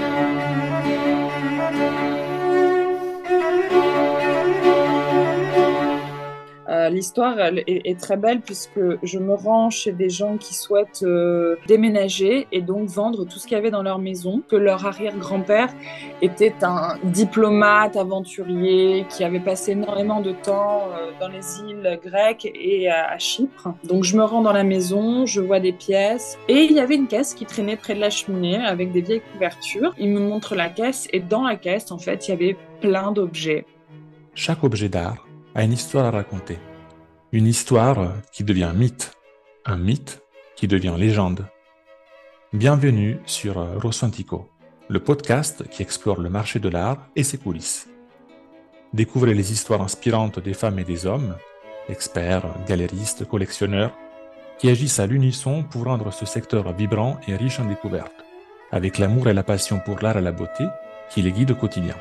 Thank you. L'histoire est, très belle puisque je me rends chez des gens qui souhaitent euh, déménager et donc vendre tout ce qu'il y avait dans leur maison, que leur arrière-grand-père était un diplomate, aventurier, qui avait passé énormément de temps euh, dans les îles grecques et à, Chypre. Donc je me rends dans la maison, je vois des pièces et il y avait une caisse qui traînait près de la cheminée avec des vieilles couvertures. Il me montre la caisse et dans la caisse, en fait, il y avait plein d'objets. Chaque objet d'art a une histoire à raconter. Une histoire qui devient mythe, un mythe qui devient légende. Bienvenue sur Rosso Antico, le podcast qui explore le marché de l'art et ses coulisses. Découvrez les histoires inspirantes des femmes et des hommes, experts, galéristes, collectionneurs, qui agissent à l'unisson pour rendre ce secteur vibrant et riche en découvertes, avec l'amour et la passion pour l'art et la beauté qui les guident au quotidien.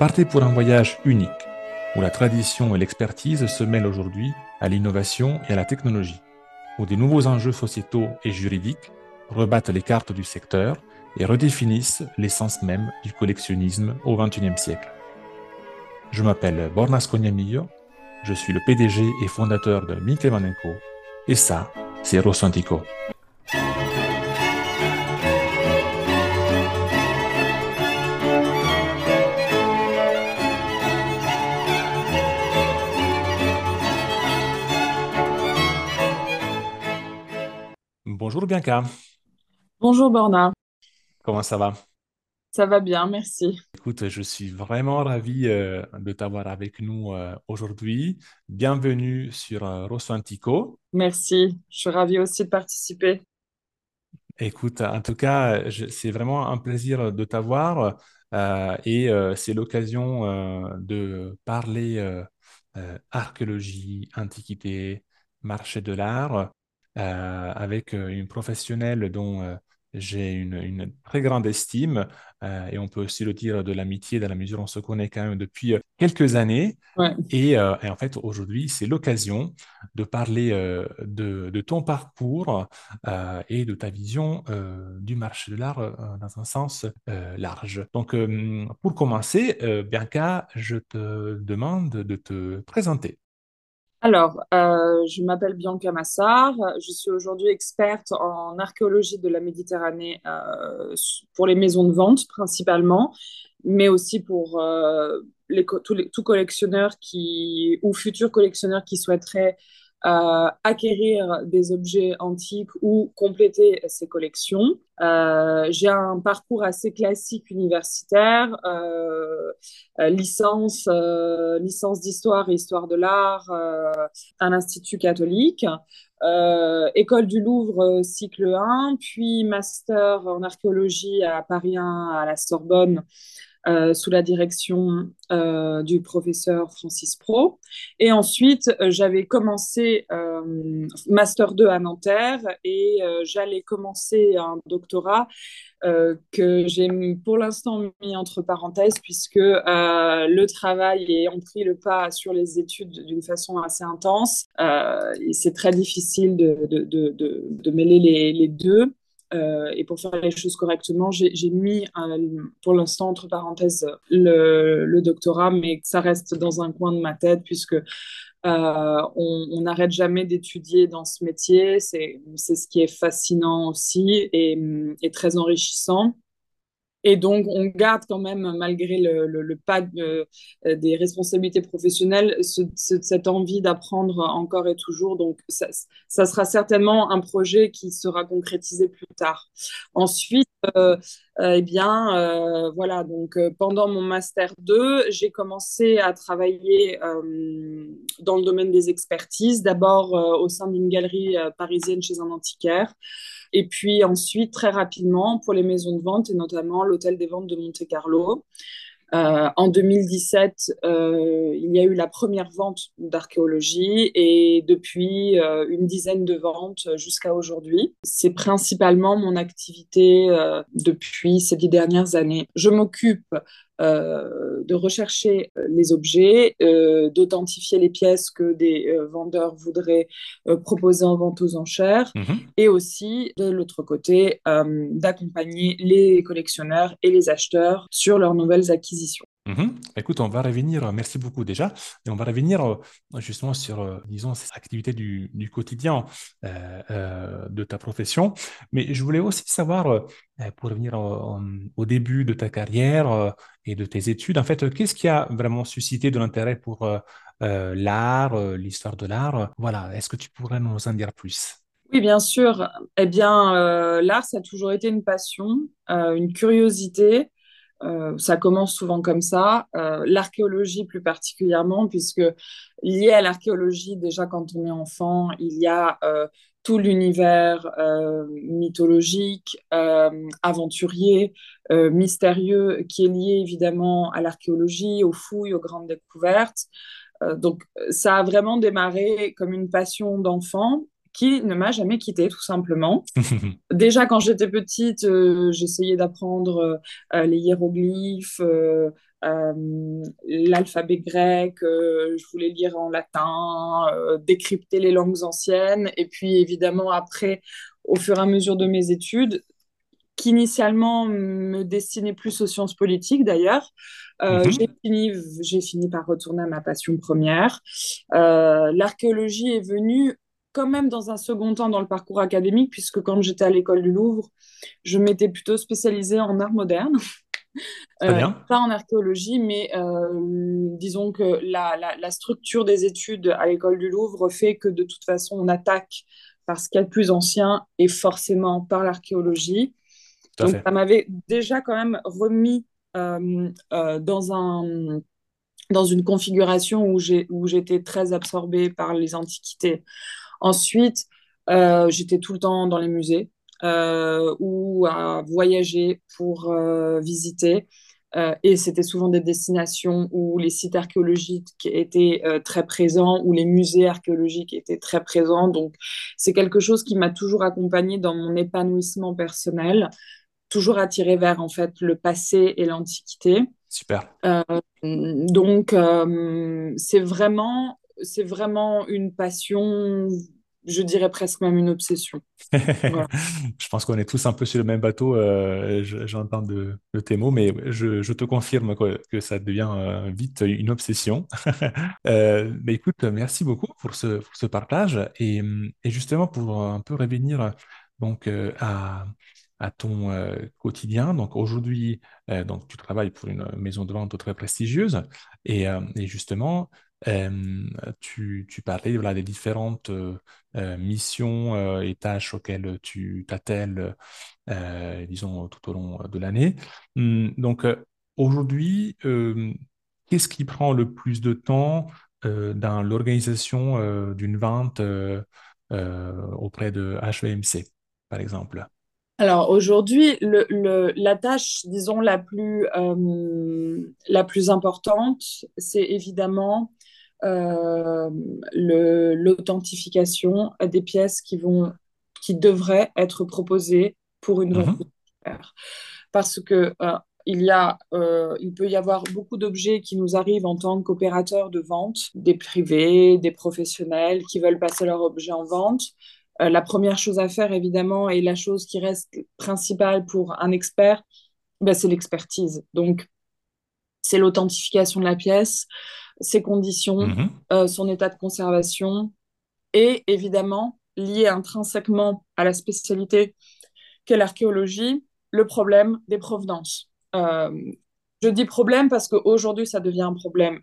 Partez pour un voyage unique où la tradition et l'expertise se mêlent aujourd'hui à l'innovation et à la technologie, où des nouveaux enjeux sociétaux et juridiques rebattent les cartes du secteur et redéfinissent l'essence même du collectionnisme au XXIe siècle. Je m'appelle Bornas Cognamillo, je suis le PDG et fondateur de Minkle et ça, c'est Rosso Bonjour Bianca. Bonjour Borna. Comment ça va? Ça va bien, merci. Écoute, je suis vraiment ravi euh, de t'avoir avec nous euh, aujourd'hui. Bienvenue sur euh. Merci, je suis ravie aussi de participer. Écoute, en tout cas, c'est vraiment un plaisir de t'avoir et c'est l'occasion de parler archéologie, antiquité, marché de l'art euh, avec euh, une professionnelle dont euh, j'ai une, très grande estime et on peut aussi le dire de l'amitié dans la mesure où on se connaît quand même depuis quelques années. Et, en fait, aujourd'hui, c'est l'occasion de parler de, ton parcours et de ta vision du marché de l'art dans un sens large. Donc, pour commencer, Bianca, je te demande de te présenter. Alors, euh, je m'appelle Bianca Massard. Je suis aujourd'hui experte en archéologie de la Méditerranée euh, pour les maisons de vente principalement, mais aussi pour euh, les, tout collectionneur qui, ou futurs collectionneurs qui souhaiteraient euh, acquérir des objets antiques ou compléter ses collections. Euh, j'ai un parcours assez classique universitaire, euh, licence, licence d'histoire et histoire de l'art à l'Institut catholique. école du Louvre cycle 1, puis master en archéologie à Paris 1 à la Sorbonne euh, sous la direction euh, du professeur Francis Pro. Et ensuite, euh, j'avais commencé Master 2 à Nanterre et j'allais commencer un doctorat que j'ai pour l'instant mis entre parenthèses puisque le travail ont pris le pas sur les études d'une façon assez intense. c'est très difficile de, de, de, de mêler les, les deux. Euh, et pour faire les choses correctement, j'ai mis pour l'instant entre parenthèses le, doctorat, mais ça reste dans un coin de ma tête puisque euh, on n'arrête jamais d'étudier dans ce métier. C'est ce qui est fascinant aussi et très enrichissant. Et donc, on garde quand même, malgré le, le, pas euh, des responsabilités professionnelles, cette envie d'apprendre encore et toujours. Donc, ça, sera certainement un projet qui sera concrétisé plus tard. Ensuite, euh, euh eh bien, euh, voilà, donc pendant mon Master 2, j'ai commencé à travailler dans le domaine des expertises, d'abord au sein d'une galerie parisienne chez un antiquaire. Et puis ensuite, très rapidement, pour les maisons de vente, et notamment l'hôtel des ventes de Monte-Carlo. Euh, en 2017, euh, il y a eu la première vente d'archéologie et depuis euh, une dizaine de ventes jusqu'à aujourd'hui. C'est principalement mon activité depuis ces dix dernières années. Je m'occupe euh, de rechercher les objets, euh, d'authentifier les pièces que des euh, vendeurs voudraient proposer en vente aux enchères, Mhm. et aussi, de l'autre côté, d'accompagner les collectionneurs et les acheteurs sur leurs nouvelles acquisitions. Mhm. Écoute, on va revenir, merci beaucoup déjà, et on va revenir euh, justement sur, euh, disons, ces activités du, quotidien euh, de ta profession. Mais je voulais aussi savoir, pour revenir au, début de ta carrière et de tes études, en fait, qu'est-ce qui a vraiment suscité de l'intérêt pour l'art, l'histoire de l'art? Voilà, est-ce que tu pourrais nous en dire plus? Oui, bien sûr. Eh bien, l'art, ça a toujours été une passion, une curiosité. Euh, ça commence souvent comme ça. Euh, l'archéologie plus particulièrement, puisque lié à l'archéologie, déjà quand on est enfant, il y a euh, tout l'univers mythologique, aventurier, mystérieux, qui est lié évidemment à l'archéologie, aux fouilles, aux grandes découvertes. Donc, ça a vraiment démarré comme une passion d'enfant qui ne m'a jamais quittée, tout simplement. Déjà, quand j'étais petite, euh, j'essayais d'apprendre euh, les hiéroglyphes, euh, euh, l'alphabet grec, euh, je voulais lire en latin, euh, décrypter les langues anciennes. Et puis, évidemment, après, au fur et à mesure de mes études, qui initialement me destinait plus aux sciences politiques d'ailleurs, euh, j'ai Mhm. fini, j'ai fini par retourner à ma passion première. Euh, l'archéologie est venue quand même dans un second temps dans le parcours académique, puisque quand j'étais à l'école du Louvre, je m'étais plutôt spécialisée en art moderne, euh, pas en archéologie, mais euh, disons que la, la, la structure des études à l'école du Louvre fait que de toute façon, on attaque par ce qu'il y a de plus ancien et forcément par l'archéologie. Donc, fait. ça m'avait déjà quand même remis euh, euh, dans un, dans une configuration où j'étais très absorbée par les antiquités. Ensuite, euh, j'étais tout le temps dans les musées euh, ou à voyager pour euh, visiter. Et c'était souvent des destinations où les sites archéologiques étaient très présents, où les musées archéologiques étaient très présents. Donc, c'est quelque chose qui m'a toujours accompagnée dans mon épanouissement personnel, toujours attiré vers en fait le passé et l'antiquité. Super. Donc, c'est vraiment, c'est vraiment une passion, je dirais presque même une obsession. Je pense qu'on est tous un peu sur le même bateau, euh, je- j'entends de, tes mots, mais je, te confirme que ça devient euh, vite une obsession. Euh, mais écoute, merci beaucoup pour ce, partage et, justement pour un peu revenir donc, à, ton quotidien. Donc aujourd'hui, donc, tu travailles pour une maison de vente très prestigieuse et justement, tu, tu parlais des différentes missions et tâches auxquelles tu t'attelles, disons, tout au long de l'année. Hum, Donc, aujourd'hui, qu'est-ce qui prend le plus de temps dans l'organisation d'une vente auprès de HVMC, par exemple? Alors aujourd'hui, la tâche, disons, la plus, la plus importante, c'est évidemment euh, l'authentification des pièces qui vont, qui devraient être proposées pour une vente Mhm. Parce que euh, il y a, euh, il peut y avoir beaucoup d'objets qui nous arrivent en tant qu'opérateurs de vente, des privés, des professionnels qui veulent passer leur objet en vente. Euh, la première chose à faire, évidemment, et la chose qui reste principale pour un expert, ben, c'est l'expertise. Donc, c'est l'authentification de la pièce, ses conditions, mhm. euh, son état de conservation, et évidemment, lié intrinsèquement à la spécialité qu'est l'archéologie, le problème des provenances. Euh, je dis problème parce qu'aujourd'hui, ça devient un problème.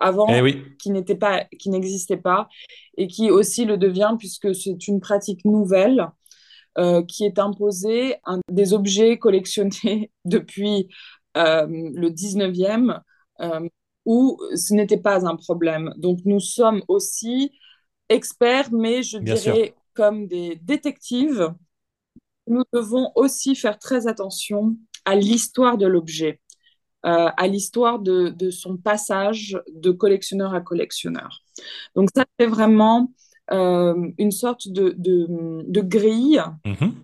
Eh Avant, oui, qui n'était pas, qui n'existait pas, et qui aussi le devient puisque c'est une pratique nouvelle euh, qui est imposée à des objets collectionnés depuis euh, le 19e, euh, où ce n'était pas un problème. Donc nous sommes aussi experts, mais je bien sûr. dirais comme des détectives nous devons aussi faire très attention à l'histoire de l'objet, euh, à l'histoire de, de, son passage de collectionneur à collectionneur. Donc ça, c'est vraiment euh, une sorte de, de, de, grille Mhm,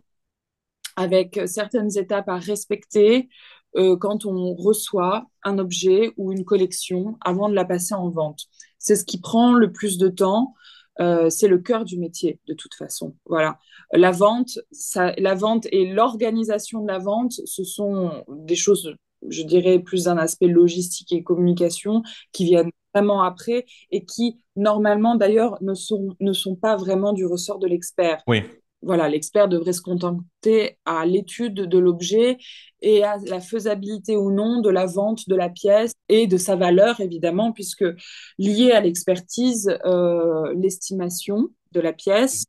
avec certaines étapes à respecter quand on reçoit un objet ou une collection avant de la passer en vente. C'est ce qui prend le plus de temps. c'est le cœur du métier de toute façon. Voilà, la vente, la vente et l'organisation de la vente, ce sont des choses, je dirais, plus d'un aspect logistique et communication qui viennent vraiment après et qui normalement d'ailleurs ne sont, ne sont pas vraiment du ressort de l'expert. Oui. Voilà, l'expert devrait se contenter à l'étude de l'objet et à la faisabilité ou non de la vente de la pièce et de sa valeur, évidemment, puisque lié à l'expertise, euh, l'estimation de la pièce,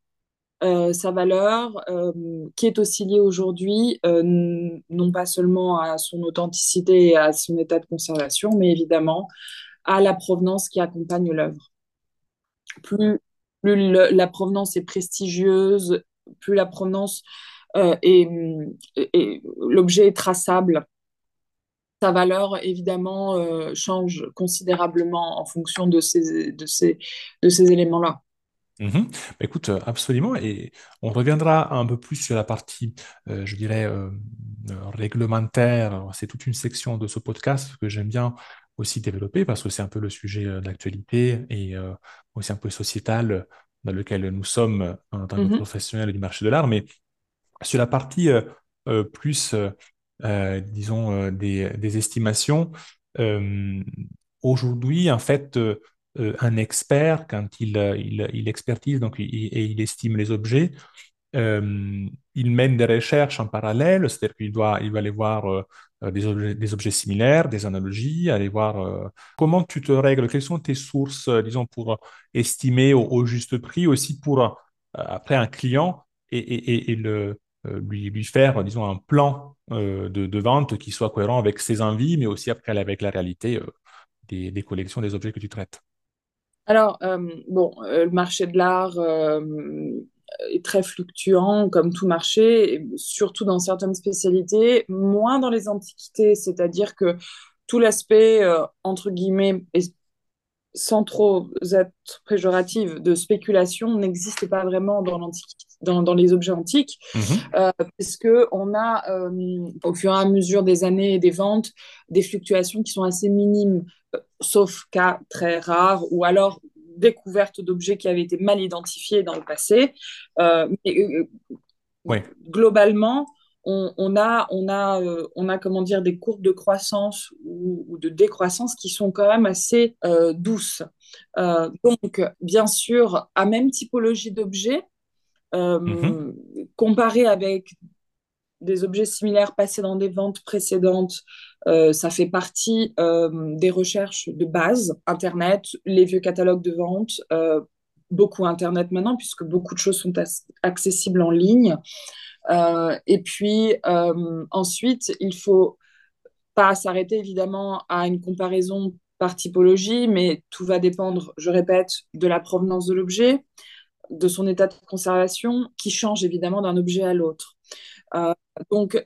euh, sa valeur, euh, qui est aussi liée aujourd'hui, non pas seulement à son authenticité et à son état de conservation, mais évidemment à la provenance qui accompagne l'œuvre. Plus, la provenance est prestigieuse, plus la provenance euh, est, l'objet est traçable, sa valeur évidemment euh, change considérablement en fonction de ces, de ces, de ces éléments-là. Mhm. Bah, écoute, absolument. Et on reviendra un peu plus sur la partie, euh, je dirais, réglementaire. C'est toute une section de ce podcast que j'aime bien aussi développer parce que c'est un peu le sujet euh, d'actualité et euh, aussi un peu sociétal dans lequel nous sommes en tant que mm-hmm. professionnels du marché de l'art. Mais sur la partie euh, plus, disons, des, des estimations, aujourd'hui, en fait, un expert, quand il, il, il expertise donc, et il estime les objets, il mène des recherches en parallèle, c'est-à-dire qu'il doit, il va aller voir euh, des, objets, des, objets, similaires, des analogies, aller voir euh, comment tu te règles, quelles sont tes sources, euh, disons, pour estimer au, juste prix, aussi pour, après, un client et, lui, lui, faire, disons, un plan de, vente qui soit cohérent avec ses envies, mais aussi après avec la réalité des, collections, des objets que tu traites. Alors, bon, le marché de l'art est très fluctuant comme tout marché, surtout dans certaines spécialités, moins dans les antiquités, c'est-à-dire que tout l'aspect, euh, entre guillemets, sans trop être péjoratif, de spéculation n'existe pas vraiment dans, dans, dans les objets antiques, mhm. euh, puisque on a, euh, au fur et à mesure des années et des ventes, des fluctuations qui sont assez minimes, sauf cas très rares, ou alors découverte d'objets qui avaient été mal identifiés dans le passé. Euh, mais, euh, Globalement, on, a, on, a, euh, on a comment dire, des courbes de croissance ou, de décroissance qui sont quand même assez douces. donc, bien sûr, à même typologie d'objets, mm comparé avec des objets similaires passés dans des ventes précédentes, euh, ça fait partie euh, des recherches de base, Internet, les vieux catalogues de vente, euh, beaucoup Internet maintenant, puisque beaucoup de choses sont accessibles en ligne. et puis ensuite, il faut pas s'arrêter évidemment à une comparaison par typologie, mais tout va dépendre, je répète, de la provenance de l'objet, de son état de conservation, qui change évidemment d'un objet à l'autre. Donc,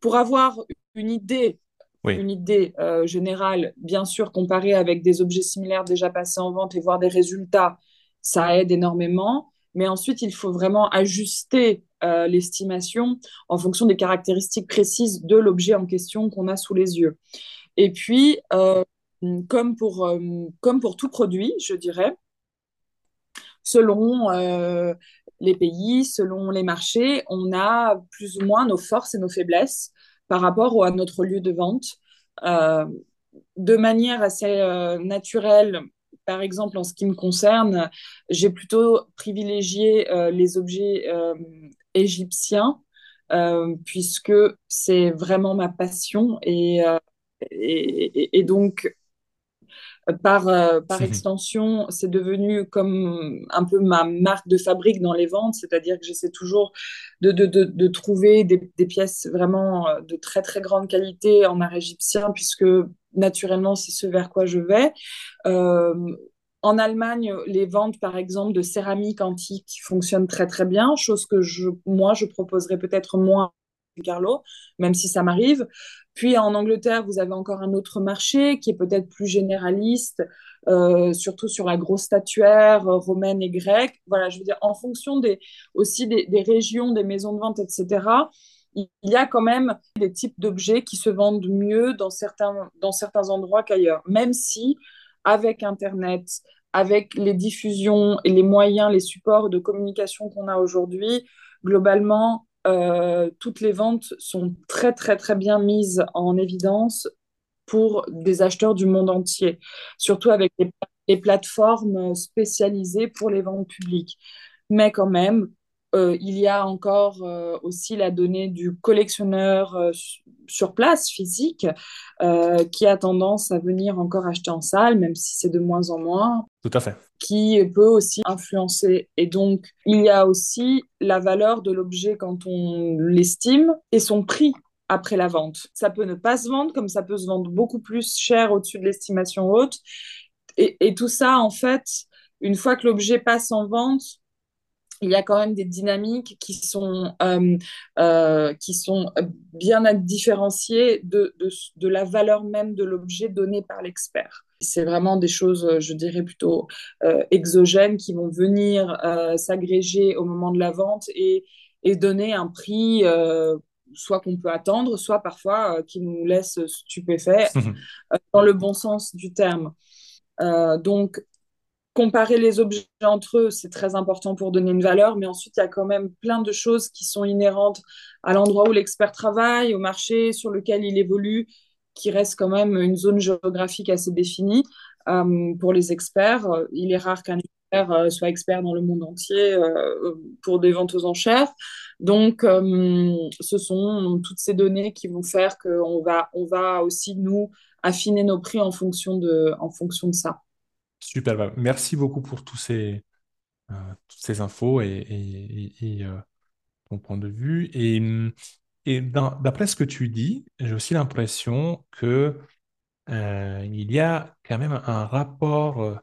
pour avoir une idée, une idée euh, générale, bien sûr, comparée avec des objets similaires déjà passés en vente et voir des résultats, ça aide énormément. Mais ensuite, il faut vraiment ajuster euh, l'estimation en fonction des caractéristiques précises de l'objet en question qu'on a sous les yeux. Et puis, euh, comme, pour, comme pour tout produit, je dirais, selon les pays, selon les marchés, on a plus ou moins nos forces et nos faiblesses par rapport à notre lieu de vente. Euh, de manière assez euh, naturelle, par exemple en ce qui me concerne, j'ai plutôt privilégié euh, les objets égyptiens puisque c'est vraiment ma passion et, et, et donc par, euh, par extension, c'est devenu comme un peu ma marque de fabrique dans les ventes, c'est-à-dire que j'essaie toujours de, de, de, trouver des, des, pièces vraiment euh, de très très grande qualité en art égyptien, puisque naturellement c'est ce vers quoi je vais. Euh, en Allemagne, les ventes, par exemple, de céramique antique fonctionnent très très bien, chose que je, moi je proposerais peut-être moins Carlo, même si ça m'arrive. Puis en Angleterre, vous avez encore un autre marché qui est peut-être plus généraliste, euh, surtout sur la grosse statuaire euh, romaine et grecque. Voilà, je veux dire, en fonction des, aussi des, régions, des maisons de vente, etc., il y a quand même des types d'objets qui se vendent mieux dans certains, dans certains endroits qu'ailleurs, même si avec Internet, avec les diffusions et les moyens, les supports de communication qu'on a aujourd'hui, globalement, euh, toutes les ventes sont très, très, très bien mises en évidence pour des acheteurs du monde entier, surtout avec les, plateformes spécialisées pour les ventes publiques. Mais quand même, euh, il y a encore euh, aussi la donnée du collectionneur sur place, physique, qui a tendance à venir encore acheter en salle, même si c'est de moins en moins. Tout à fait. Qui peut aussi influencer. Et donc, il y a aussi la valeur de l'objet quand on l'estime et son prix après la vente. Ça peut ne pas se vendre, comme ça peut se vendre beaucoup plus cher au-dessus de l'estimation haute. Et, tout ça, en fait, une fois que l'objet passe en vente, il y a quand même des dynamiques qui sont, euh, euh, qui sont bien à différencier de, de, de, la valeur même de l'objet donné par l'expert. C'est vraiment des choses, je dirais, plutôt euh, exogènes qui vont venir s'agréger au moment de la vente et, et donner un prix soit qu'on peut attendre, soit parfois qui nous laisse stupéfaits dans le bon sens du terme. donc, comparer les objets entre eux, c'est très important pour donner une valeur, mais ensuite, il y a quand même plein de choses qui sont inhérentes à l'endroit où l'expert travaille, au marché sur lequel il évolue, qui reste quand même une zone géographique assez définie. Euh, pour les experts, il est rare qu'un expert euh, soit expert dans le monde entier euh, pour des ventes aux enchères. Donc, ce sont toutes ces données qui vont faire qu'on va, on va aussi, nous, affiner nos prix en fonction de, en fonction de ça. Super, bah, merci beaucoup pour tous ces, euh, toutes ces infos et, euh, ton point de vue. Et, et d'après ce que tu dis, j'ai aussi l'impression que euh, il y a quand même un rapport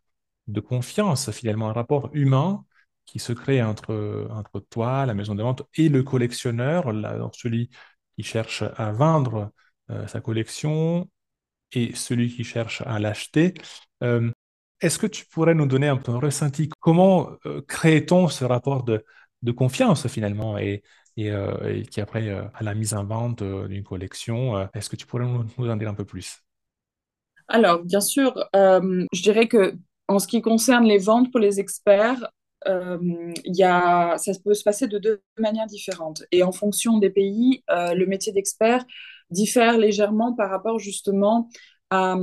de confiance, finalement, un rapport humain qui se crée entre, entre toi, la maison de vente, et le collectionneur, celui qui cherche à vendre sa collection et celui qui cherche à l'acheter. Est-ce que tu pourrais nous donner un peu un ressenti? Comment euh, crée-t-on ce rapport de, confiance finalement? Euh, qui après euh, à la mise en vente d'une collection Est-ce que tu pourrais nous, en dire un peu plus? Alors, bien sûr, je dirais que en ce qui concerne les ventes pour les experts, y a, ça peut se passer de deux manières différentes. Et en fonction des pays, le métier d'expert diffère légèrement par rapport justement à,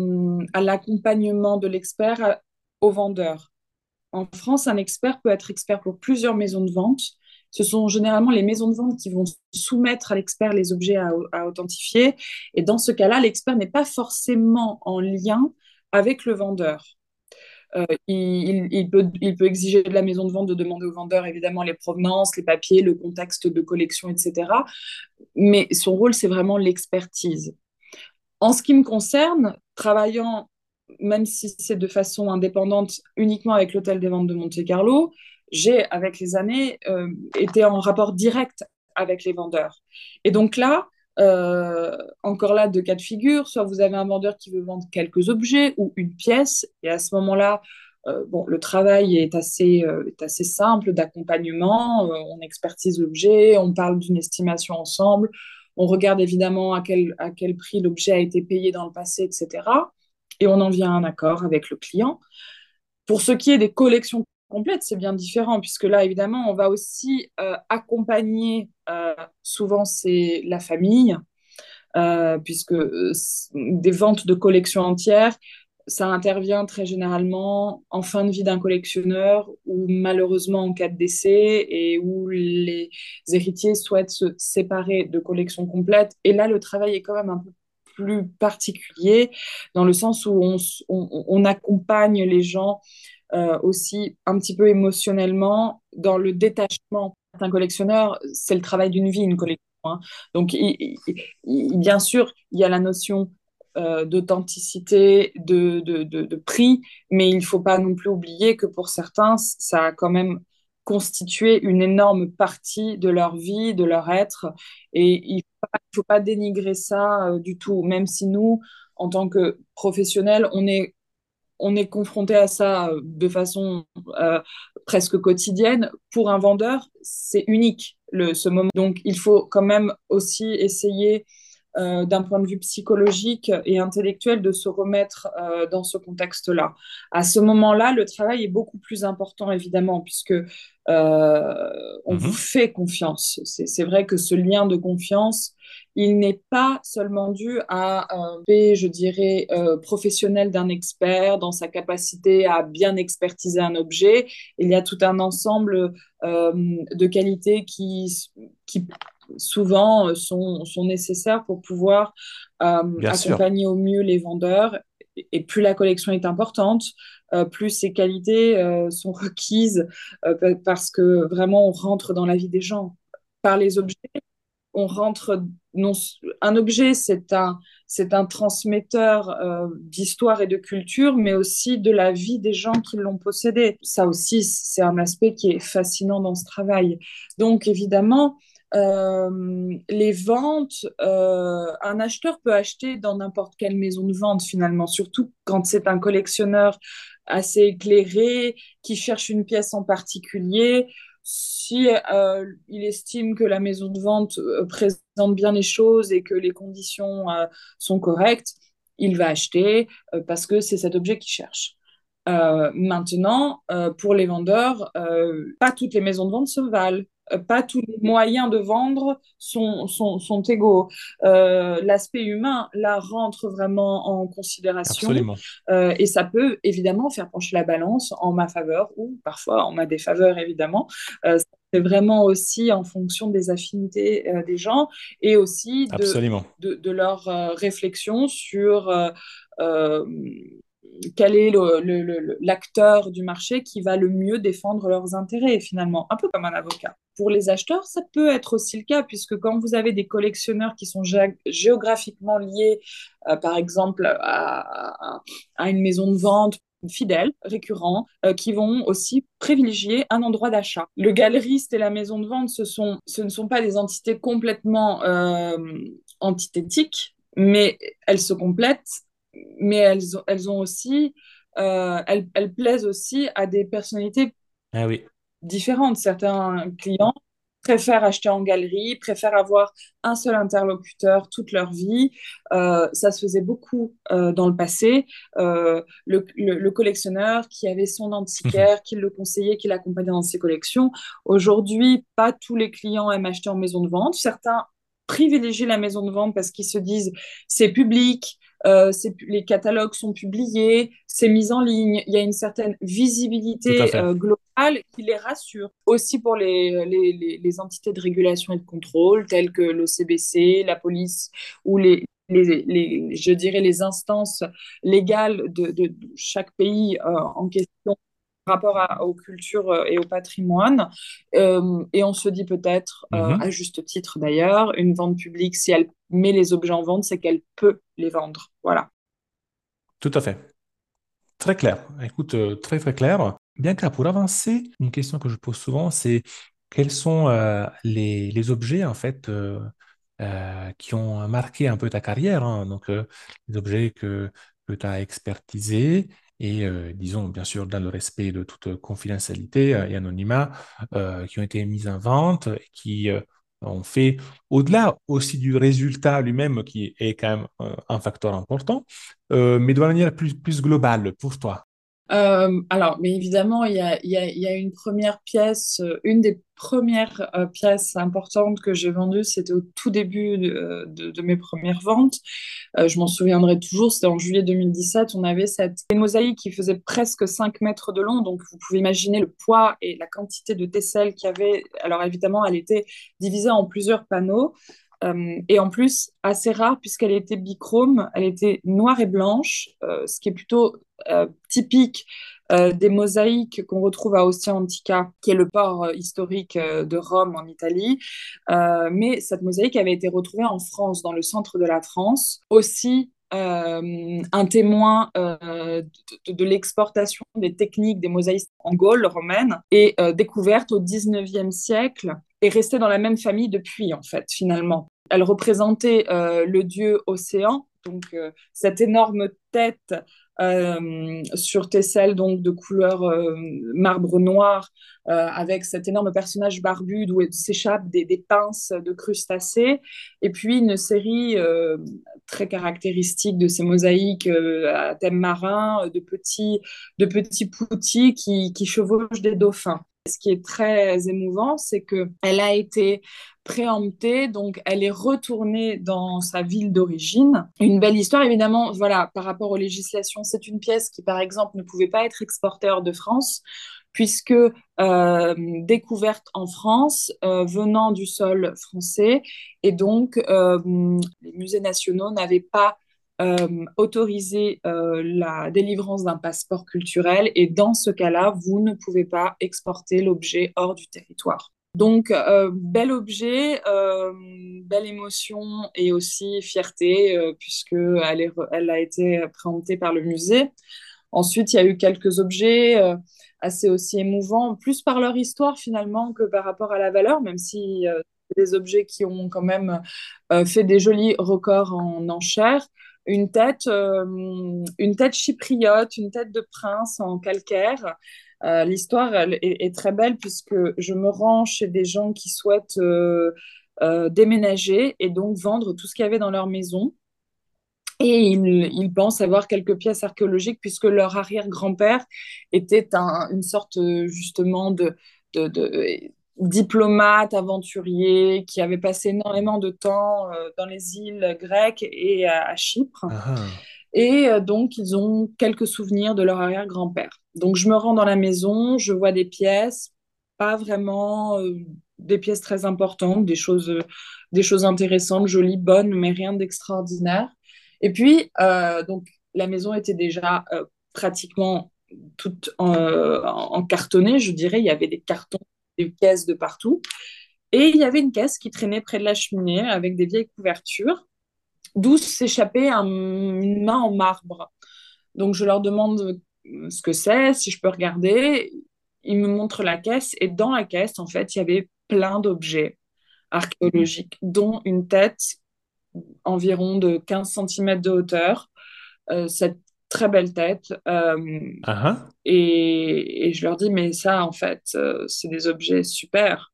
à l'accompagnement de l'expert aux vendeurs. En France, un expert peut être expert pour plusieurs maisons de vente. Ce sont généralement les maisons de vente qui vont soumettre à l'expert les objets à, authentifier. Et dans ce cas-là, l'expert n'est pas forcément en lien avec le vendeur. Euh, il, peut, il, peut, exiger de la maison de vente de demander au vendeur évidemment les provenances, les papiers, le contexte de collection, etc. Mais son rôle, c'est vraiment l'expertise. En ce qui me concerne, travaillant même si c'est de façon indépendante uniquement avec l'hôtel des ventes de Monte-Carlo, j'ai, avec les années, euh, été en rapport direct avec les vendeurs. Et donc là, euh, encore là, deux cas de figure, soit vous avez un vendeur qui veut vendre quelques objets ou une pièce, et à ce moment-là, euh, bon, le travail est assez, est assez simple d'accompagnement, on expertise l'objet, on parle d'une estimation ensemble, on regarde évidemment à quel, à quel prix l'objet a été payé dans le passé, etc et on en vient à un accord avec le client. Pour ce qui est des collections complètes, c'est bien différent, puisque là, évidemment, on va aussi euh, accompagner, euh, souvent c'est la famille, euh, puisque des ventes de collections entières, ça intervient très généralement en fin de vie d'un collectionneur ou malheureusement en cas de décès et où les héritiers souhaitent se séparer de collections complètes. Et là, le travail est quand même un peu plus particulier, dans le sens où on, accompagne les gens euh, aussi un petit peu émotionnellement dans le détachement. Un collectionneur, c'est le travail d'une vie, une collection. Hein. Donc, bien sûr, il y a la notion euh, d'authenticité, de, de, de, prix, mais il ne faut pas non plus oublier que pour certains, ça a quand même constitué une énorme partie de leur vie, de leur être, et il ne faut pas dénigrer ça euh, du tout, même si nous, en tant que professionnels, on est, on est confronté à ça euh, de façon euh, presque quotidienne. Pour un vendeur, c'est unique. le, ce moment. Donc, il faut quand même aussi essayer euh, d'un point de vue psychologique et intellectuel de se remettre euh, dans ce contexte-là. À ce moment-là, le travail est beaucoup plus important, évidemment, puisque euh, on vous mhm. fait confiance. C'est vrai que ce lien de confiance, il n'est pas seulement dû à un fait, je dirais, professionnel d'un expert, dans sa capacité à bien expertiser un objet. Il y a tout un ensemble de qualités qui, qui souvent euh, sont, sont, nécessaires pour pouvoir euh, accompagner au mieux les vendeurs. Et plus la collection est importante, euh, plus ces qualités sont requises parce que vraiment on rentre dans la vie des gens. Par les objets, on rentre. Non, un objet, c'est un, c'est un transmetteur d'histoire et de culture, mais aussi de la vie des gens qui l'ont possédé. Ça aussi, c'est un aspect qui est fascinant dans ce travail. Donc, évidemment, euh, les ventes, euh, un acheteur peut acheter dans n'importe quelle maison de vente finalement, surtout quand c'est un collectionneur assez éclairé qui cherche une pièce en particulier. Si euh, il estime que la maison de vente présente bien les choses et que les conditions sont correctes, il va acheter parce que c'est cet objet qu'il cherche. maintenant, pour les vendeurs, pas toutes les maisons de vente se valent. Euh, pas tous les moyens de vendre sont, sont, sont égaux. Euh, l'aspect humain, là, rentre vraiment en considération. Euh, et ça peut évidemment faire pencher la balance en ma faveur ou parfois en ma défaveur, évidemment. c'est vraiment aussi en fonction des affinités des gens et aussi de, de, leur réflexion sur quel est l'acteur du marché qui va le mieux défendre leurs intérêts, finalement, un peu comme un avocat. Pour les acheteurs, ça peut être aussi le cas, puisque quand vous avez des collectionneurs qui sont géographiquement liés, euh, par exemple, à, une maison de vente fidèles, récurrents, euh, qui vont aussi privilégier un endroit d'achat. Le galeriste et la maison de vente, ce ne sont pas des entités complètement euh, antithétiques, mais elles se complètent mais elles, ont, elles ont aussi, euh, elles, elles, plaisent aussi à des personnalités ah oui. différentes. Certains clients préfèrent acheter en galerie, préfèrent avoir un seul interlocuteur toute leur vie. Euh, ça se faisait beaucoup euh, dans le passé. le, le, collectionneur qui avait son antiquaire, mhm. qui le conseillait, qui l'accompagnait dans ses collections. Aujourd'hui, pas tous les clients aiment acheter en maison de vente. Certains privilégient la maison de vente parce qu'ils se disent c'est public, euh, les catalogues sont publiés, c'est mis en ligne, il y a une certaine visibilité euh, globale qui les rassure. Aussi pour les, les, les, entités de régulation et de contrôle, telles que l'OCBC, la police ou les, les, je dirais les instances légales de, de, chaque pays euh, en question rapport aux cultures euh, et au patrimoine. Euh, et on se dit peut-être, euh, mhm. à juste titre d'ailleurs, une vente publique, si elle met les objets en vente, c'est qu'elle peut les vendre. Voilà. Tout à fait. Très clair. Écoute, très très clair. Bien que pour avancer, une question que je pose souvent, c'est quels sont les, les, objets en fait qui ont marqué un peu ta carrière, hein? donc les objets que, que tu as expertisés et euh, disons bien sûr dans le respect de toute confidentialité euh, et anonymat, euh, qui ont été mises en vente, qui ont fait, au-delà aussi du résultat lui-même, qui est quand même un facteur important, mais de manière plus, plus globale pour toi. Euh, alors, mais évidemment, il y a, une première pièce, euh, une des premières euh, pièces importantes que j'ai vendues, c'était au tout début de, de, mes premières ventes. je m'en souviendrai toujours, c'était en juillet 2017. On avait cette mosaïque qui faisait presque 5 mètres de long, donc vous pouvez imaginer le poids et la quantité de tesselles qu'il y avait. Alors évidemment, elle était divisée en plusieurs panneaux. Et en plus, assez rare puisqu'elle était bichrome, elle était noire et blanche, ce qui est plutôt euh, typique euh, des mosaïques qu'on retrouve à Ostia Antica, qui est le port euh, historique de Rome en Italie. mais cette mosaïque avait été retrouvée en France, dans le centre de la France. Aussi, un témoin de, l'exportation des techniques des mosaïques en Gaule romaine et découverte au 19e siècle et restée dans la même famille depuis, en fait, finalement. Elle représentait le dieu Océan, donc cette énorme tête euh, sur tesselle donc de couleur euh, marbre noir euh, avec cet énorme personnage barbu d'où s'échappent des, des, pinces de crustacés. Et puis une série très caractéristique de ces mosaïques à thème marin de petits de petits poutis qui, qui chevauchent des dauphins ce qui est très émouvant, c'est que elle a été préemptée, donc elle est retournée dans sa ville d'origine. Une belle histoire, évidemment, voilà, par rapport aux législations, c'est une pièce qui, par exemple, ne pouvait pas être exportée hors de France, puisque euh, découverte en France, euh, venant du sol français, et donc euh, les musées nationaux n'avaient pas euh, autoriser euh, la délivrance d'un passeport culturel et dans ce cas-là, vous ne pouvez pas exporter l'objet hors du territoire. Donc, euh, bel objet, belle émotion et aussi fierté, puisqu'elle elle a été présentée par le musée. Ensuite, il y a eu quelques objets assez aussi émouvants, plus par leur histoire finalement que par rapport à la valeur, même si des objets qui ont quand même fait des jolis records en enchères une tête, euh, une tête chypriote, une tête de prince en calcaire. Euh, l'histoire est, très belle puisque je me rends chez des gens qui souhaitent euh, déménager et donc vendre tout ce qu'il y avait dans leur maison. Et ils, pensent avoir quelques pièces archéologiques puisque leur arrière-grand-père était une sorte justement de, diplomate, aventurier, qui avait passé énormément de temps euh, dans les îles grecques et à, Chypre. Ah. Et euh, donc, ils ont quelques souvenirs de leur arrière-grand-père. Donc, je me rends dans la maison, je vois des pièces, pas vraiment euh, des pièces très importantes, des choses, des choses intéressantes, jolies, bonnes, mais rien d'extraordinaire. Et puis, donc, la maison était déjà pratiquement toute en, en, cartonné, je dirais. Il y avait des cartons des caisses de partout. Et il y avait une caisse qui traînait près de la cheminée avec des vieilles couvertures, d'où s'échappait une main en marbre. Donc je leur demande ce que c'est, si je peux regarder. Ils me montrent la caisse et dans la caisse, en fait, il y avait plein d'objets archéologiques, dont une tête environ de 15 cm de hauteur. Euh, très belle tête. Euh, uh-huh. et, je leur dis, mais ça, en fait, euh, c'est des objets super.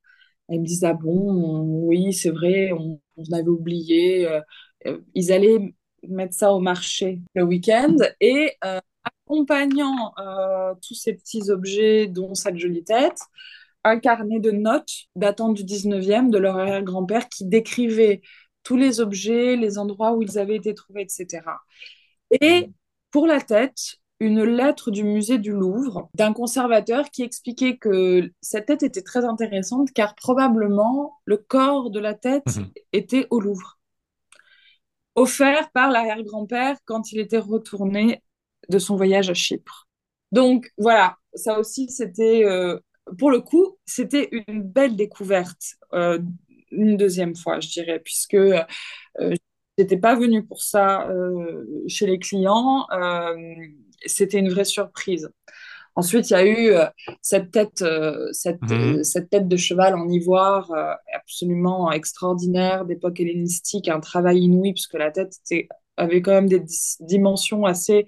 ils me disent, ah bon, oui, c'est vrai, on, avait oublié. Euh, ils allaient mettre ça au marché le week-end et accompagnant tous ces petits objets, dont cette jolie tête, un carnet de notes datant du 19e de leur arrière-grand-père qui décrivait tous les objets, les endroits où ils avaient été trouvés, etc. Et pour la tête, une lettre du musée du Louvre d'un conservateur qui expliquait que cette tête était très intéressante car probablement le corps de la tête mhm. était au Louvre. Offert par l'arrière-grand-père quand il était retourné de son voyage à Chypre. Donc voilà, ça aussi c'était, euh, pour le coup, c'était une belle découverte. Euh, une deuxième fois, je dirais, puisque euh, J'étais pas venue pour ça euh, chez les clients. Euh, c'était une vraie surprise. Ensuite, il y a eu euh, cette tête, cette, mhm. cette tête de cheval en ivoire absolument extraordinaire d'époque hellénistique, un travail inouï puisque la tête avait quand même des dimensions assez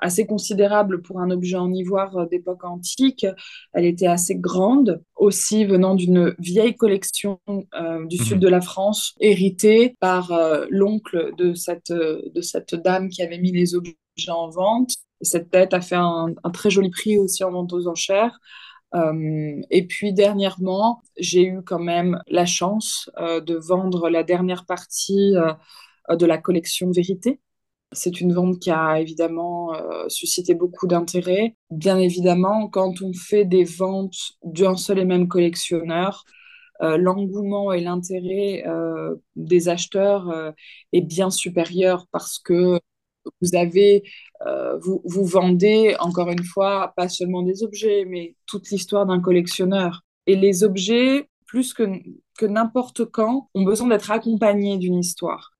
assez considérable pour un objet en ivoire euh, d'époque antique. Elle était assez grande, aussi venant d'une vieille collection euh, du sud mhm. de la France, héritée par euh, l'oncle de cette, de cette dame qui avait mis les objets en vente. Cette tête a fait un, très joli prix aussi en vente aux enchères. et puis dernièrement, j'ai eu quand même la chance de vendre la dernière partie de la collection Vérité, c'est une vente qui a évidemment euh, suscité beaucoup d'intérêt. Bien évidemment, quand on fait des ventes d'un seul et même collectionneur, euh, l'engouement et l'intérêt euh, des acheteurs est bien supérieur parce que vous avez, vous, vendez encore une fois pas seulement des objets, mais toute l'histoire d'un collectionneur. Et les objets, plus que n'importe quand, ont besoin d'être accompagnés d'une histoire.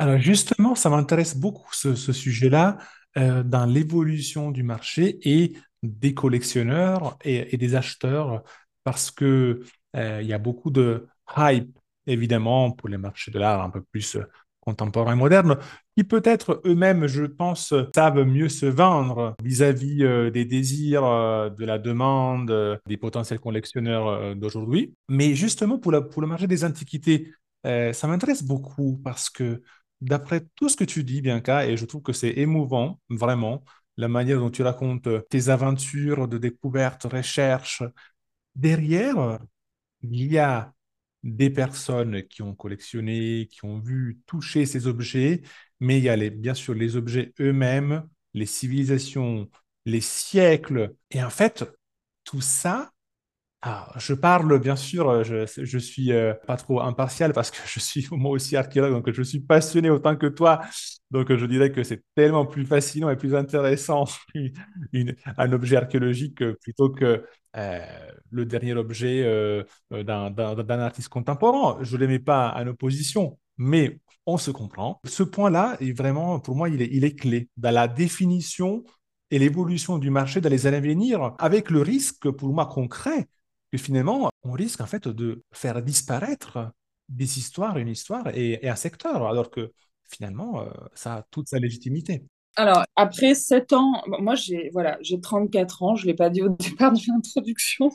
Alors justement, ça m'intéresse beaucoup ce, sujet-là euh, dans l'évolution du marché et des collectionneurs et, des acheteurs parce que euh, il y a beaucoup de hype évidemment pour les marchés de l'art un peu plus contemporains modernes, qui peut-être eux-mêmes, je pense, savent mieux se vendre vis-à-vis euh, des désirs, euh, de la demande, euh, des potentiels collectionneurs d'aujourd'hui. Mais justement, pour, pour le marché des antiquités, ça m'intéresse beaucoup parce que d'après tout ce que tu dis, Bianca, et je trouve que c'est émouvant, vraiment, la manière dont tu racontes tes aventures de découverte, recherche, derrière, il y a des personnes qui ont collectionné, qui ont vu toucher ces objets, mais il y a les, bien sûr les objets eux-mêmes, les civilisations, les siècles. Et en fait, tout ça, ah, je parle bien sûr, je, je suis euh, pas trop impartial parce que je suis moi aussi archéologue, donc je suis passionné autant que toi. Donc je dirais que c'est tellement plus fascinant et plus intéressant un objet archéologique plutôt que euh, le dernier objet euh, d'un artiste contemporain. Je ne les mets pas en opposition, mais on se comprend. Ce point-là est vraiment, pour moi, il est clé dans la définition et l'évolution du marché dans les années à venir, avec le risque, pour moi, concret, que finalement, on risque en fait de faire disparaître des histoires, une histoire et, un secteur, alors que finalement, euh, ça a toute sa légitimité. Alors, après 7 ans, moi j'ai voilà, j'ai 34 ans, je ne l'ai pas dit au départ de l'introduction,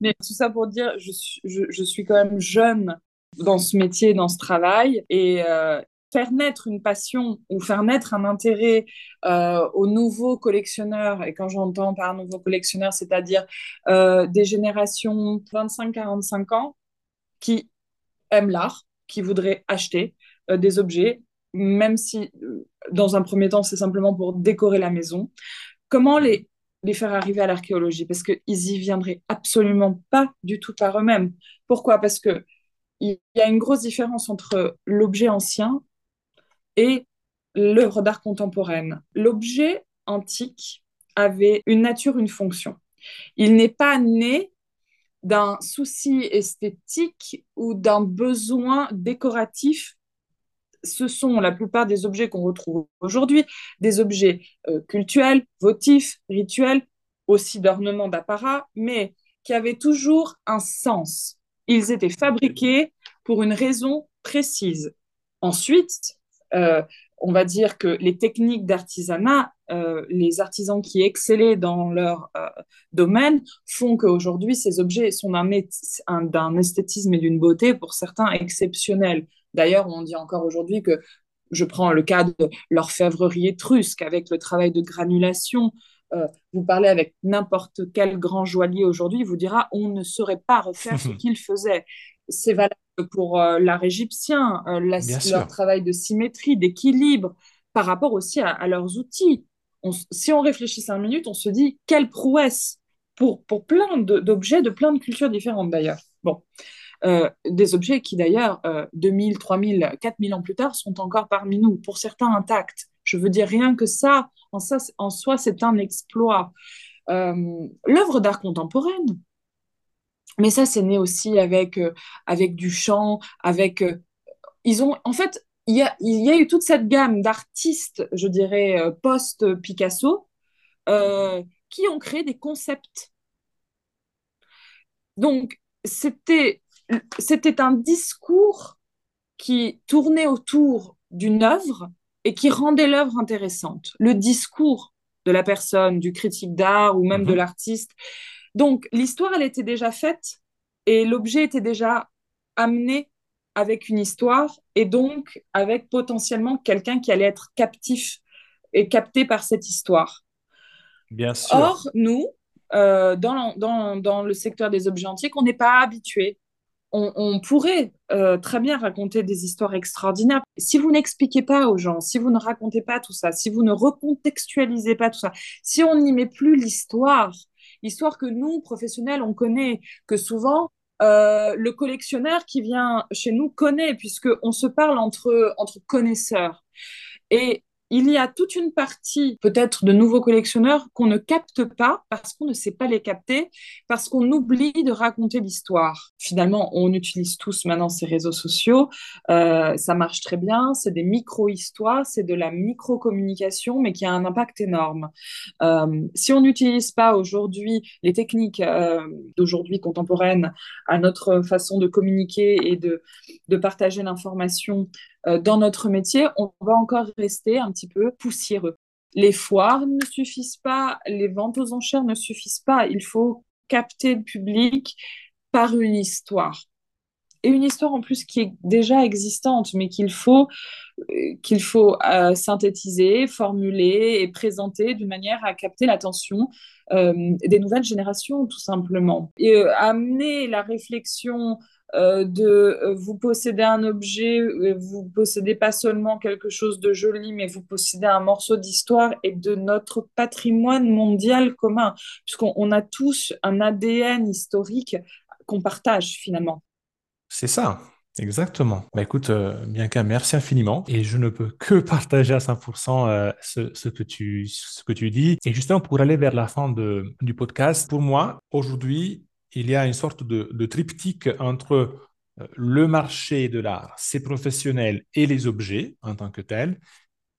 mais tout ça pour dire, je suis, je, suis quand même jeune dans ce métier, dans ce travail, et euh, faire naître une passion ou faire naître un intérêt euh, aux nouveaux collectionneurs, et quand j'entends par nouveaux collectionneurs, c'est-à-dire euh, des générations 25-45 ans qui aiment l'art, qui voudraient acheter des objets, même si dans un premier temps, c'est simplement pour décorer la maison. Comment les, les faire arriver à l'archéologie? Parce qu'ils y viendraient absolument pas du tout par eux-mêmes. Pourquoi? Parce que il y a une grosse différence entre l'objet ancien et l'œuvre d'art contemporaine. L'objet antique avait une nature, une fonction. Il n'est pas né d'un souci esthétique ou d'un besoin décoratif ce sont la plupart des objets qu'on retrouve aujourd'hui, des objets euh, cultuels, votifs, rituels, aussi d'ornement d'apparat, mais qui avaient toujours un sens. Ils étaient fabriqués pour une raison précise. Ensuite, euh, on va dire que les techniques d'artisanat, euh, les artisans qui excellaient dans leur domaine font qu'aujourd'hui, ces objets sont d'un esthétisme et d'une beauté pour certains exceptionnels. D'ailleurs, on dit encore aujourd'hui que je prends le cas de l'orfèvrerie étrusque avec le travail de granulation. Euh, vous parlez avec n'importe quel grand joaillier aujourd'hui, il vous dira on ne saurait pas refaire ce qu'il faisait. C'est valable pour euh, l'art égyptien, euh, leur travail de symétrie, d'équilibre, par rapport aussi à, leurs outils. si on réfléchit cinq minutes, on se dit quelle prouesse pour, pour plein d'objets de plein de cultures différentes d'ailleurs. Bon, euh, des objets qui d'ailleurs, 2000, 3000, 4000 ans plus tard, sont encore parmi nous, pour certains intacts. Je veux dire, rien que ça, en, ça, en soi, c'est un exploit. L'œuvre d'art contemporaine, mais ça, c'est né aussi avec, euh, avec Duchamp, avec... ils ont, en fait, il y a, il y a eu toute cette gamme d'artistes, je dirais, post-Picasso, qui ont créé des concepts. Donc, c'était c'était un discours qui tournait autour d'une œuvre et qui rendait l'œuvre intéressante. Le discours de la personne, du critique d'art ou même de mhm. l'artiste. Donc l'histoire, elle était déjà faite et l'objet était déjà amené avec une histoire et donc avec potentiellement quelqu'un qui allait être captif et capté par cette histoire. Bien sûr. Or, nous, euh, dans, dans, dans, le secteur des objets antiques, on n'est pas habitué on, pourrait euh, très bien raconter des histoires extraordinaires. Si vous n'expliquez pas aux gens, si vous ne racontez pas tout ça, si vous ne recontextualisez pas tout ça, si on n'y met plus l'histoire, histoire que nous, professionnels, on connaît, que souvent, euh, le collectionneur qui vient chez nous connaît, puisqu'on se parle entre, entre connaisseurs. Et il y a toute une partie peut-être de nouveaux collectionneurs qu'on ne capte pas parce qu'on ne sait pas les capter, parce qu'on oublie de raconter l'histoire. Finalement, on utilise tous maintenant ces réseaux sociaux, euh, ça marche très bien, c'est des micro-histoires, c'est de la micro-communication, mais qui a un impact énorme. Euh, si on n'utilise pas aujourd'hui les techniques euh, d'aujourd'hui contemporaines à notre façon de communiquer et de, de partager l'information dans notre métier, on va encore rester un petit peu poussiéreux. Les foires ne suffisent pas, les ventes aux enchères ne suffisent pas. Il faut capter le public par une histoire. Et une histoire en plus qui est déjà existante, mais qu'il faut, euh, faut euh, synthétiser, formuler et présenter d'une manière à capter l'attention euh, des nouvelles générations, tout simplement. Et amener la réflexion de vous posséder un objet, vous possédez pas seulement quelque chose de joli, mais vous possédez un morceau d'histoire et de notre patrimoine mondial commun, puisqu'on a tous un ADN historique qu'on partage finalement. C'est ça, exactement. Bah écoute, euh, Bianca, merci infiniment. Et je ne peux que partager à 100% euh, ce, que tu, ce que tu dis. Et justement, pour aller vers la fin de, du podcast, pour moi, aujourd'hui, il y a une sorte de, triptyque entre euh, le marché de l'art, ses professionnels et les objets en tant que tels.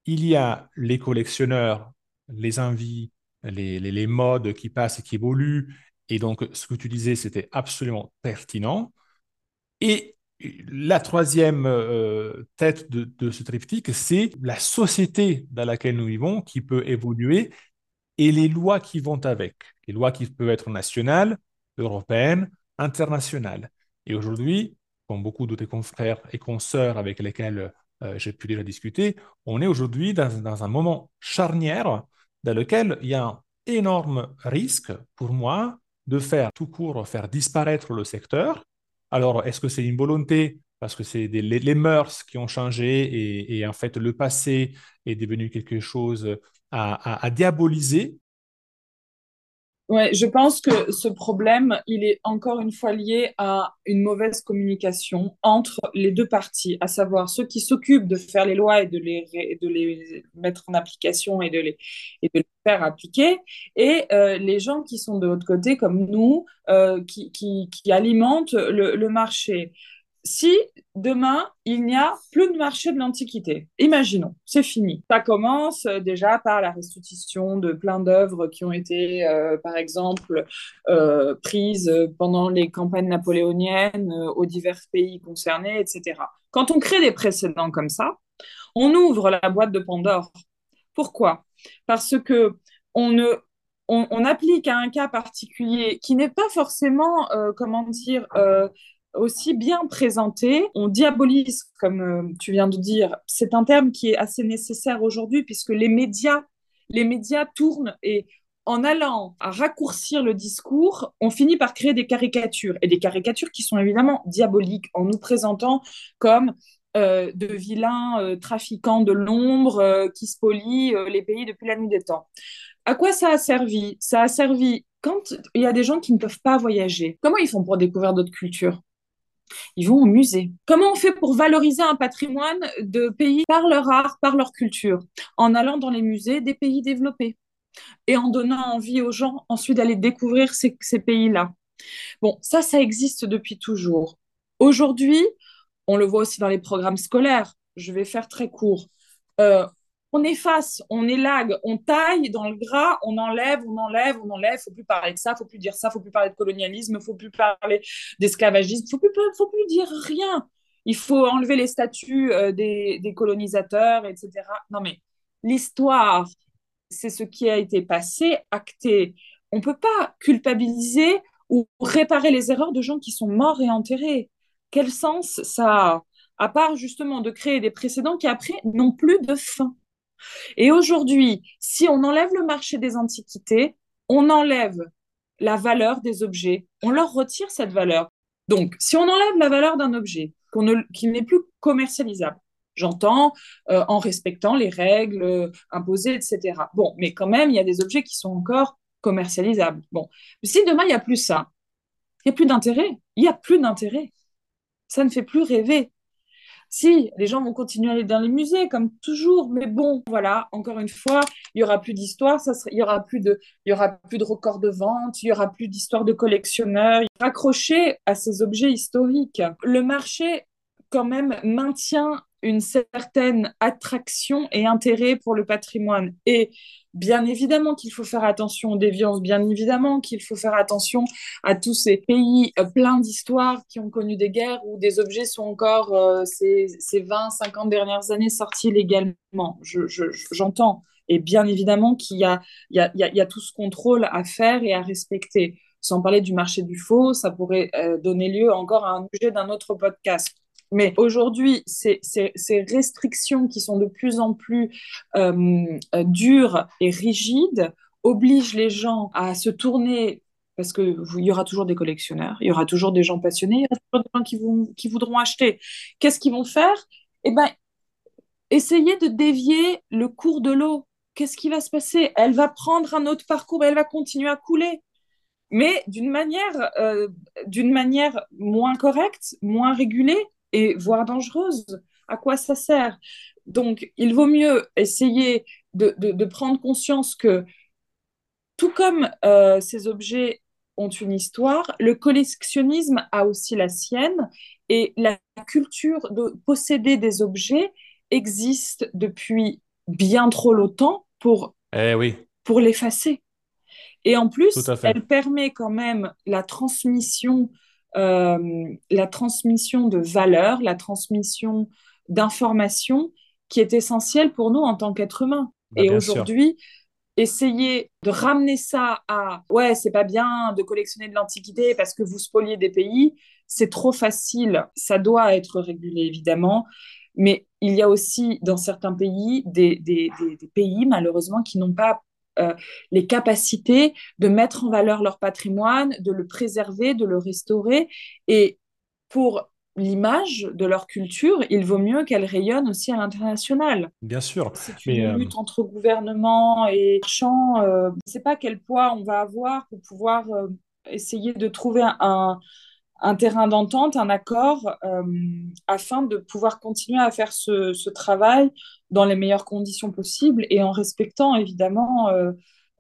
Il y a les collectionneurs, les envies, les modes qui passent et qui évoluent. Et donc, ce que tu disais, c'était absolument pertinent. Et la troisième euh, tête de, ce triptyque, c'est la société dans laquelle nous vivons qui peut évoluer et les lois qui vont avec. Les lois qui peuvent être nationales, européennes, internationales. Et aujourd'hui, comme beaucoup de tes confrères et consoeurs avec lesquels euh, j'ai pu déjà discuter, on est aujourd'hui dans, un moment charnière dans lequel il y a un énorme risque pour moi de faire tout court, faire disparaître le secteur alors, est-ce que c'est une volonté parce que c'est les, mœurs qui ont changé et, en fait le passé est devenu quelque chose à diaboliser? Ouais, je pense que ce problème, il est encore une fois lié à une mauvaise communication entre les deux parties, à savoir ceux qui s'occupent de faire les lois et de les, de les mettre en application et de les, et de les faire appliquer, et euh, les gens qui sont de l'autre côté, comme nous, euh, qui, qui, qui, alimentent le, le marché si demain, il n'y a plus de marché de l'Antiquité, imaginons, c'est fini. Ça commence euh, déjà par la restitution de plein d'œuvres qui ont été, euh, par exemple, euh, prises pendant les campagnes napoléoniennes aux divers pays concernés, etc. Quand on crée des précédents comme ça, on ouvre la boîte de Pandore. Pourquoi? Parce que on ne on, applique à un cas particulier qui n'est pas forcément, comment dire, aussi bien présenté. On diabolise, comme euh, tu viens de dire. C'est un terme qui est assez nécessaire aujourd'hui puisque les médias, les médias tournent et en allant à raccourcir le discours, on finit par créer des caricatures et des caricatures qui sont évidemment diaboliques en nous présentant comme euh, de vilains euh, trafiquants de l'ombre qui spolient les pays depuis la nuit des temps. À quoi ça a servi? Ça a servi quand il y a des gens qui ne peuvent pas voyager. Comment ils font pour découvrir d'autres cultures? Ils vont au musée. Comment on fait pour valoriser un patrimoine de pays par leur art, par leur culture? En allant dans les musées des pays développés et en donnant envie aux gens ensuite d'aller découvrir ces, pays-là. Bon, ça, ça existe depuis toujours. Aujourd'hui, on le voit aussi dans les programmes scolaires. Je vais faire très court. Euh, on efface, on élague, on taille dans le gras, on enlève, on enlève, on enlève. Faut plus parler de ça, faut plus dire ça, faut plus parler de colonialisme, faut plus parler d'esclavagisme, faut plus, faut plus dire rien. Il faut enlever les statuts euh, des, colonisateurs, etc. Non mais l'histoire, c'est ce qui a été passé, acté. On peut pas culpabiliser ou réparer les erreurs de gens qui sont morts et enterrés. Quel sens ça a? À part justement de créer des précédents qui après n'ont plus de fin. Et aujourd'hui, si on enlève le marché des antiquités, on enlève la valeur des objets, on leur retire cette valeur. Donc, si on enlève la valeur d'un objet qui n'est plus commercialisable, j'entends euh, en respectant les règles euh, imposées, etc. Bon, mais quand même, il y a des objets qui sont encore commercialisables. Bon, si demain, il n'y a plus ça, il n'y a plus d'intérêt. Il n'y a plus d'intérêt. Ça ne fait plus rêver. Si, les gens vont continuer à aller dans les musées, comme toujours, mais bon, voilà, encore une fois, il y aura plus d'histoire, il y aura plus de, il de records de vente, il y aura plus d'histoire de collectionneurs. Accroché à ces objets historiques, le marché quand même maintient une certaine attraction et intérêt pour le patrimoine. Et bien évidemment qu'il faut faire attention aux déviances, bien évidemment qu'il faut faire attention à tous ces pays euh, pleins d'histoires qui ont connu des guerres où des objets sont encore euh, ces, ces 20, 50 dernières années sortis légalement. J'entends. Je, et bien évidemment qu'il y y, il y a tout ce contrôle à faire et à respecter. Sans parler du marché du faux, ça pourrait euh, donner lieu encore à un sujet d'un autre podcast. Mais aujourd'hui, ces, restrictions qui sont de plus en plus euh, euh, dures et rigides obligent les gens à se tourner parce qu'il y aura toujours des collectionneurs, il y aura toujours des gens passionnés, il y aura toujours des gens qui, voudront acheter. Qu'est-ce qu'ils vont faire? Eh bien, essayer de dévier le cours de l'eau. Qu'est-ce qui va se passer? Elle va prendre un autre parcours, elle va continuer à couler mais d'une manière, euh, d'une manière moins correcte, moins régulée, et voire dangereuse. À quoi ça sert? Donc, il vaut mieux essayer de, de, prendre conscience que, tout comme euh, ces objets ont une histoire, le collectionnisme a aussi la sienne, et la culture de posséder des objets existe depuis bien trop longtemps pour, eh oui. pour l'effacer. Et en plus, elle permet quand même la transmission la transmission de valeurs, la transmission d'informations qui est essentielle pour nous en tant qu'êtres humains. Bah, et aujourd'hui, essayer de ramener ça à ouais, c'est pas bien de collectionner de l'antiquité parce que vous spoliez des pays, c'est trop facile. Ça doit être régulé évidemment, mais il y a aussi dans certains pays des, des, des pays malheureusement qui n'ont pas euh, les capacités de mettre en valeur leur patrimoine, de le préserver, de le restaurer. Et pour l'image de leur culture, il vaut mieux qu'elle rayonne aussi à l'international. Bien sûr. C'est une euh, lutte entre gouvernement et marchands. Euh, je ne sais pas quel poids on va avoir pour pouvoir essayer de trouver un, un terrain d'entente, un accord, euh, afin de pouvoir continuer à faire ce, travail dans les meilleures conditions possibles et en respectant évidemment euh,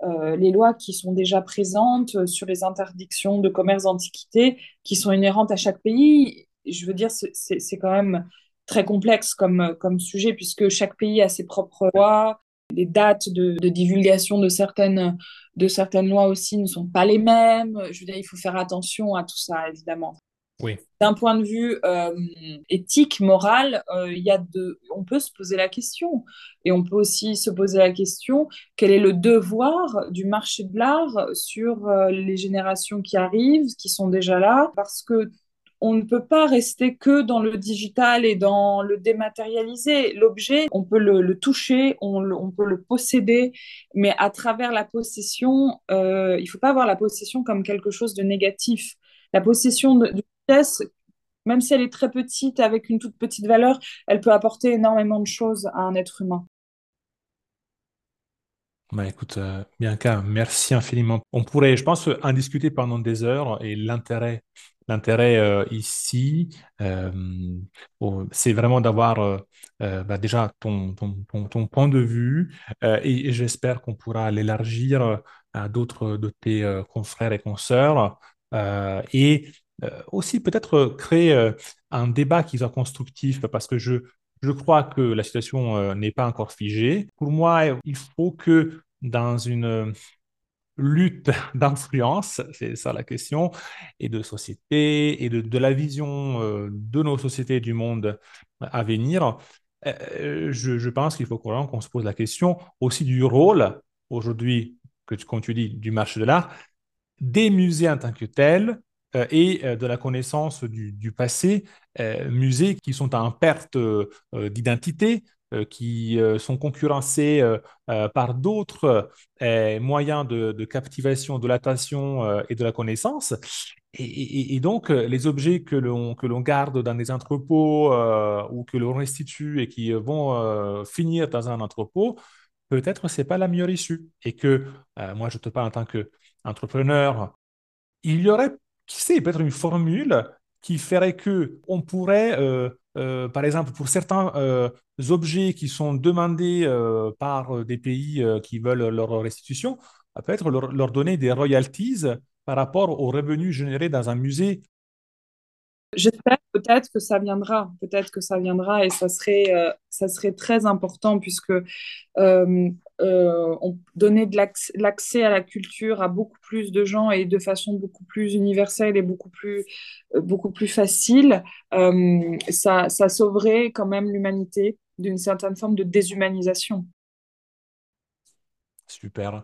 euh, les lois qui sont déjà présentes sur les interdictions de commerce d'antiquité qui sont inhérentes à chaque pays. Je veux dire, c'est quand même très complexe comme, comme sujet puisque chaque pays a ses propres lois, les dates de, divulgation de certaines, de certaines lois aussi ne sont pas les mêmes. Je veux dire, il faut faire attention à tout ça, évidemment. Oui. D'un point de vue euh, éthique, moral, euh, y a de, on peut se poser la question. Et on peut aussi se poser la question, quel est le devoir du marché de l'art sur euh, les générations qui arrivent, qui sont déjà là? Parce que on ne peut pas rester que dans le digital et dans le dématérialisé. L'objet, on peut le, toucher, on, peut le posséder, mais à travers la possession, euh, il ne faut pas voir la possession comme quelque chose de négatif. La possession d'une pièce, même si elle est très petite, avec une toute petite valeur, elle peut apporter énormément de choses à un être humain. Bah écoute, euh, Bianca, merci infiniment. On pourrait, je pense, en discuter pendant des heures et l'intérêt L'intérêt euh, ici, euh, c'est vraiment d'avoir euh, bah, déjà ton, point de vue et, j'espère qu'on pourra l'élargir à d'autres de tes confrères et consoeurs et aussi peut-être créer un débat qui soit constructif parce que je, je crois que la situation n'est pas encore figée. Pour moi, il faut que dans une lutte d'influence, c'est ça la question, et de société, et de, la vision euh, de nos sociétés du monde à venir, euh, je, pense qu'il faut qu'on se pose la question aussi du rôle aujourd'hui, que comme tu dis, du marché de l'art, des musées en tant que tels, euh, et de la connaissance du, passé, musées qui sont en perte d'identité, qui euh, sont concurrencés euh, par d'autres moyens de, captivation, de l'attention et de la connaissance. Et, donc, les objets que l'on garde dans des entrepôts ou que l'on restitue et qui vont finir dans un entrepôt, peut-être ce n'est pas la meilleure issue. Et que, moi, je te parle en tant qu'entrepreneur, il y aurait, qui sait, peut-être une formule qui ferait que on pourrait euh, par exemple, pour certains euh, objets qui sont demandés euh, par des pays qui veulent leur restitution, peut-être leur, donner des royalties par rapport aux revenus générés dans un musée. J'espère peut-être que ça viendra, peut-être que ça viendra et ça serait, euh, ça serait très important puisque euh, euh, on de l'accès à la culture à beaucoup plus de gens et de façon beaucoup plus universelle et beaucoup plus, beaucoup plus facile, ça, ça sauverait quand même l'humanité d'une certaine forme de déshumanisation. Super.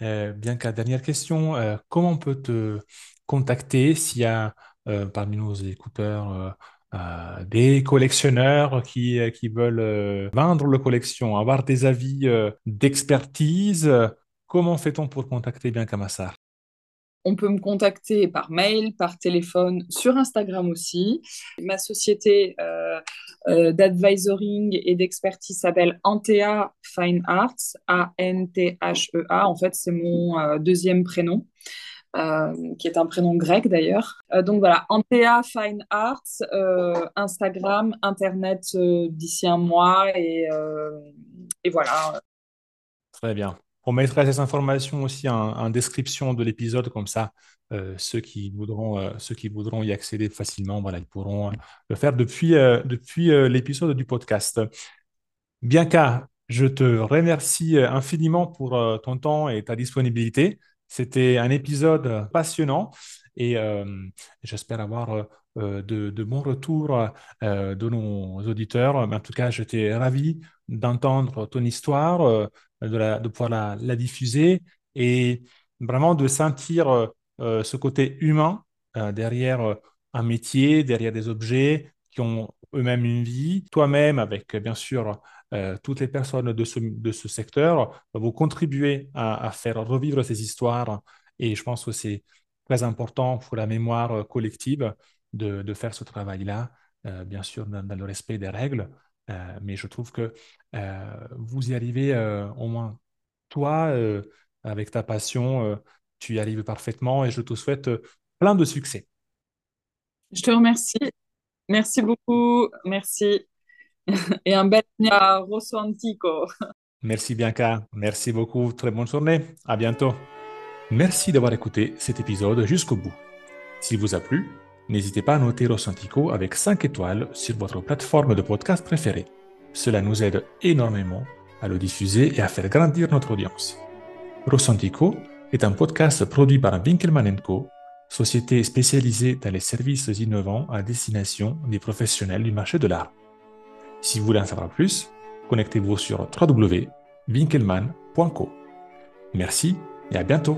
bien qu'à dernière question, comment on peut te contacter s'il y a euh, parmi nos écouteurs euh, euh, des collectionneurs qui, qui veulent vendre leur collection, avoir des avis d'expertise. Comment fait-on pour contacter bien Kamassar on peut me contacter par mail, par téléphone, sur Instagram aussi. Ma société d'advisoring et d'expertise s'appelle Antea Fine Arts, A-N-T-H-E-A. E en fait, c'est mon deuxième prénom. Euh, qui est un prénom grec d'ailleurs. Euh, donc voilà, Antea Fine Arts, euh, Instagram, Internet d'ici un mois et, et, voilà. Très bien. On mettra ces informations aussi en, description de l'épisode, comme ça, ceux, qui voudront, ceux qui voudront y accéder facilement, voilà, ils pourront le faire depuis, depuis l'épisode du podcast. Bianca, je te remercie infiniment pour ton temps et ta disponibilité. C'était un épisode passionnant et euh, j'espère avoir euh, de, bons retours euh, de nos auditeurs. Mais en tout cas, j'étais ravi d'entendre ton histoire, de, pouvoir la, diffuser et vraiment de sentir ce côté humain derrière un métier, derrière des objets qui ont eux-mêmes une vie. Toi-même, avec bien sûr euh, toutes les personnes de ce, de ce secteur, vous contribuez à, faire revivre ces histoires. Et je pense que c'est très important pour la mémoire collective de, de faire ce travail-là, euh, bien sûr dans, le respect des règles. Euh, mais je trouve que vous y arrivez au moins toi, avec ta passion, tu y arrives parfaitement et je te souhaite plein de succès. Je te remercie. Merci beaucoup. Merci. Et un bel Rosso Antico. Merci Bianca. Merci beaucoup. Très bonne journée. À bientôt. Merci d'avoir écouté cet épisode jusqu'au bout. S'il vous a plu, n'hésitez pas à noter Rosso Antico avec 5 étoiles sur votre plateforme de podcast préférée. Cela nous aide énormément à le diffuser et à faire grandir notre audience. Rosso Antico est un podcast produit par Winkelmann Co société spécialisée dans les services innovants à destination des professionnels du marché de l'art. Si vous voulez en savoir plus, connectez-vous sur www.winkelmann.co. Merci et à bientôt